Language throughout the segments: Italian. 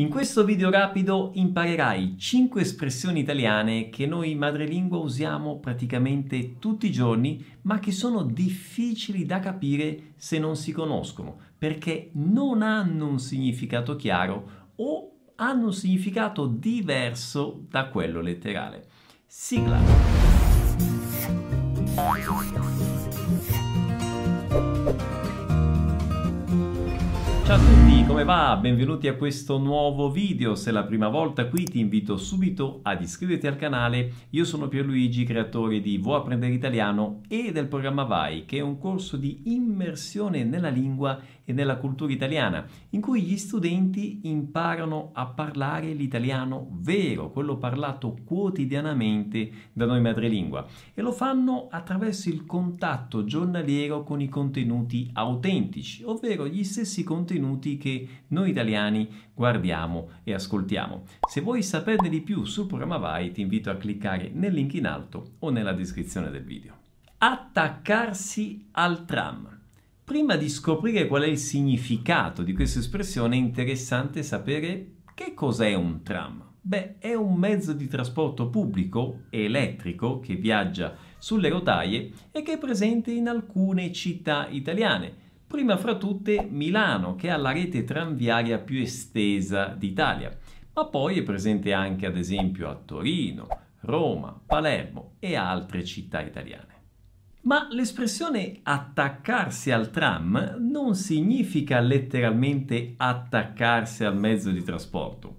In questo video rapido imparerai 5 espressioni italiane che noi madrelingua usiamo praticamente tutti i giorni, ma che sono difficili da capire se non si conoscono, perché non hanno un significato chiaro o hanno un significato diverso da quello letterale. Sigla. Ciao a tutti, come va? Benvenuti a questo nuovo video. Se è la prima volta qui ti invito subito ad iscriverti al canale. Io sono Pierluigi, creatore di Vuoi apprendere italiano e del programma Vai, che è un corso di immersione nella lingua e nella cultura italiana, in cui gli studenti imparano a parlare l'italiano vero, quello parlato quotidianamente da noi madrelingua, e lo fanno attraverso il contatto giornaliero con i contenuti autentici, ovvero gli stessi contenuti che noi italiani guardiamo e ascoltiamo. Se vuoi saperne di più sul programma Vai, ti invito a cliccare nel link in alto o nella descrizione del video. Attaccarsi al tram. Prima di scoprire qual è il significato di questa espressione è interessante sapere che cos'è un tram. Beh, è un mezzo di trasporto pubblico elettrico che viaggia sulle rotaie e che è presente in alcune città italiane. Prima fra tutte Milano, che ha la rete tranviaria più estesa d'Italia, ma poi è presente anche ad esempio a Torino, Roma, Palermo e altre città italiane. Ma l'espressione attaccarsi al tram non significa letteralmente attaccarsi al mezzo di trasporto.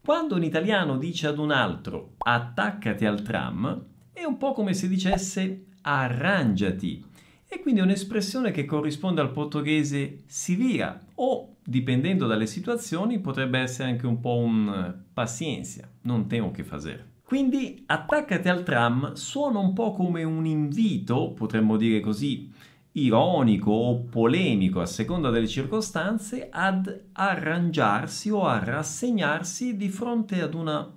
Quando un italiano dice ad un altro attaccati al tram, è un po' come se dicesse arrangiati. E quindi è un'espressione che corrisponde al portoghese si vira o, dipendendo dalle situazioni, potrebbe essere anche un po' un pazienza, non temo che fazer. Quindi attaccati al tram suona un po' come un invito, potremmo dire così, ironico o polemico a seconda delle circostanze, ad arrangiarsi o a rassegnarsi di fronte ad una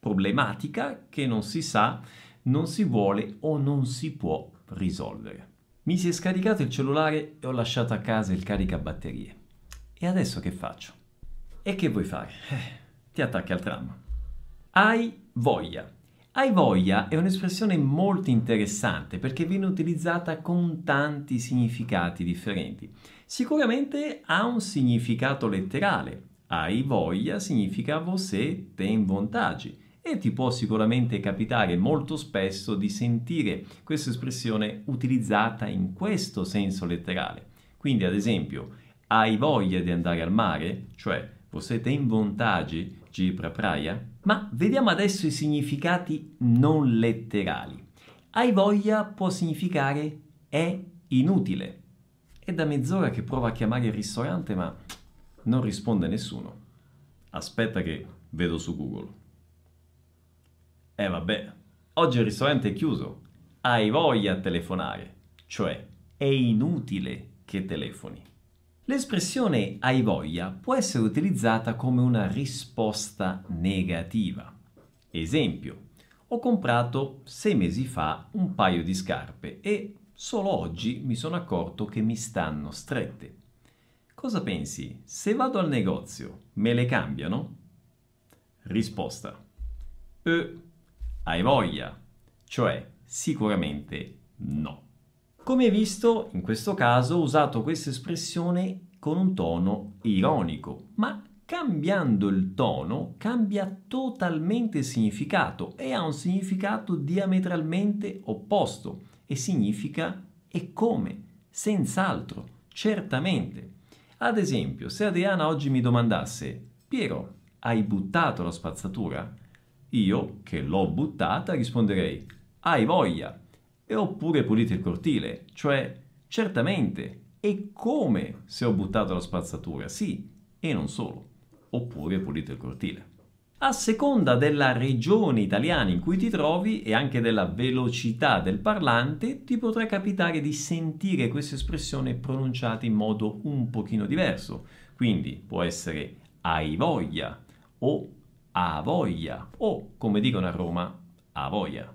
problematica che non si sa, non si vuole o non si può risolvere. Mi si è scaricato il cellulare e ho lasciato a casa il caricabatterie. E adesso che faccio? E che vuoi fare? Eh, ti attacchi al tram. Hai voglia. Hai voglia è un'espressione molto interessante perché viene utilizzata con tanti significati differenti. Sicuramente ha un significato letterale. Hai voglia significa você tem vontade e ti può sicuramente capitare molto spesso di sentire questa espressione utilizzata in questo senso letterale. Quindi ad esempio, hai voglia di andare al mare? Cioè, você tem vontade de ir pra praia? Ma vediamo adesso i significati non letterali. Hai voglia può significare è inutile. È da mezz'ora che provo a chiamare il ristorante ma non risponde nessuno. Aspetta che vedo su Google. Eh vabbè, oggi il ristorante è chiuso. Hai voglia a telefonare, cioè è inutile che telefoni. L'espressione hai voglia può essere utilizzata come una risposta negativa. Esempio, ho comprato sei mesi fa un paio di scarpe e solo oggi mi sono accorto che mi stanno strette. Cosa pensi? Se vado al negozio, me le cambiano? Risposta. E hai voglia? Cioè, sicuramente no. Come visto, in questo caso ho usato questa espressione con un tono ironico, ma cambiando il tono cambia totalmente il significato e ha un significato diametralmente opposto e significa e come, senz'altro, certamente. Ad esempio, se Adriana oggi mi domandasse Piero, hai buttato la spazzatura? Io, che l'ho buttata, risponderei Hai voglia, oppure pulite il cortile, cioè certamente e come se ho buttato la spazzatura, sì, e non solo, oppure pulite il cortile. A seconda della regione italiana in cui ti trovi e anche della velocità del parlante, ti potrà capitare di sentire questa espressione pronunciata in modo un pochino diverso. Quindi può essere hai voglia o a voglia o, come dicono a Roma, a voglia.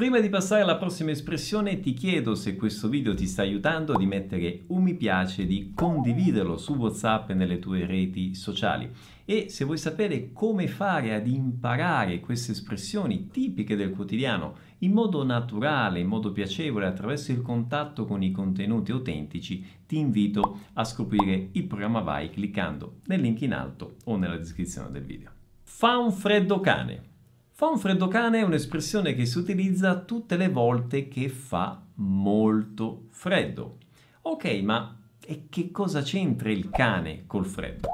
Prima di passare alla prossima espressione ti chiedo se questo video ti sta aiutando di mettere un mi piace, di condividerlo su WhatsApp e nelle tue reti sociali. E se vuoi sapere come fare ad imparare queste espressioni tipiche del quotidiano in modo naturale, in modo piacevole, attraverso il contatto con i contenuti autentici, ti invito a scoprire il programma Vai cliccando nel link in alto o nella descrizione del video. Fa un freddo cane. Fa un freddo cane è un'espressione che si utilizza tutte le volte che fa molto freddo. Ok, ma e che cosa c'entra il cane col freddo?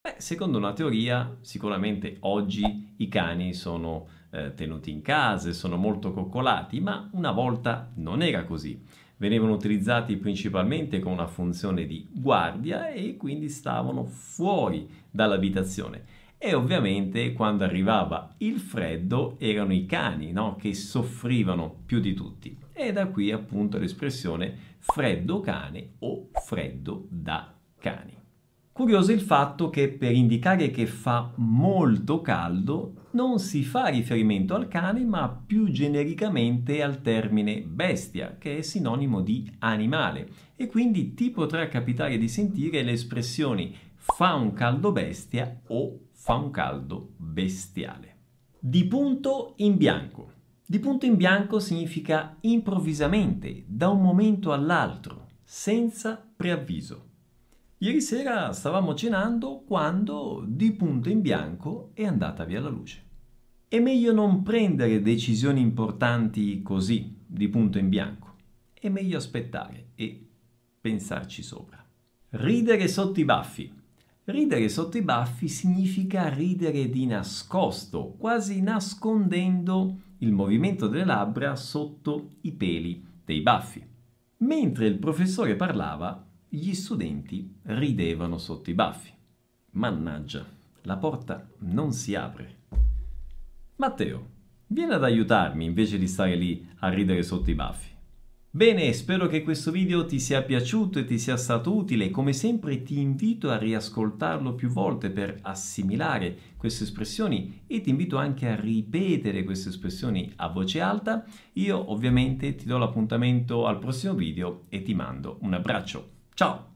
Beh, secondo una teoria, sicuramente oggi i cani sono eh, tenuti in casa, sono molto coccolati, ma una volta non era così. Venivano utilizzati principalmente con una funzione di guardia e quindi stavano fuori dall'abitazione. E ovviamente quando arrivava il freddo erano i cani no? che soffrivano più di tutti. E da qui appunto l'espressione freddo cane o freddo da cani. Curioso il fatto che per indicare che fa molto caldo non si fa riferimento al cane ma più genericamente al termine bestia che è sinonimo di animale e quindi ti potrà capitare di sentire le espressioni fa un caldo bestia o fa un caldo bestiale. Di punto in bianco. Di punto in bianco significa improvvisamente, da un momento all'altro, senza preavviso. Ieri sera stavamo cenando quando di punto in bianco è andata via la luce. È meglio non prendere decisioni importanti così, di punto in bianco. È meglio aspettare e pensarci sopra. Ridere sotto i baffi. Ridere sotto i baffi significa ridere di nascosto, quasi nascondendo il movimento delle labbra sotto i peli dei baffi. Mentre il professore parlava, gli studenti ridevano sotto i baffi. Mannaggia, la porta non si apre. Matteo, vieni ad aiutarmi invece di stare lì a ridere sotto i baffi. Bene, spero che questo video ti sia piaciuto e ti sia stato utile. Come sempre ti invito a riascoltarlo più volte per assimilare queste espressioni e ti invito anche a ripetere queste espressioni a voce alta. Io ovviamente ti do l'appuntamento al prossimo video e ti mando un abbraccio. Ciao!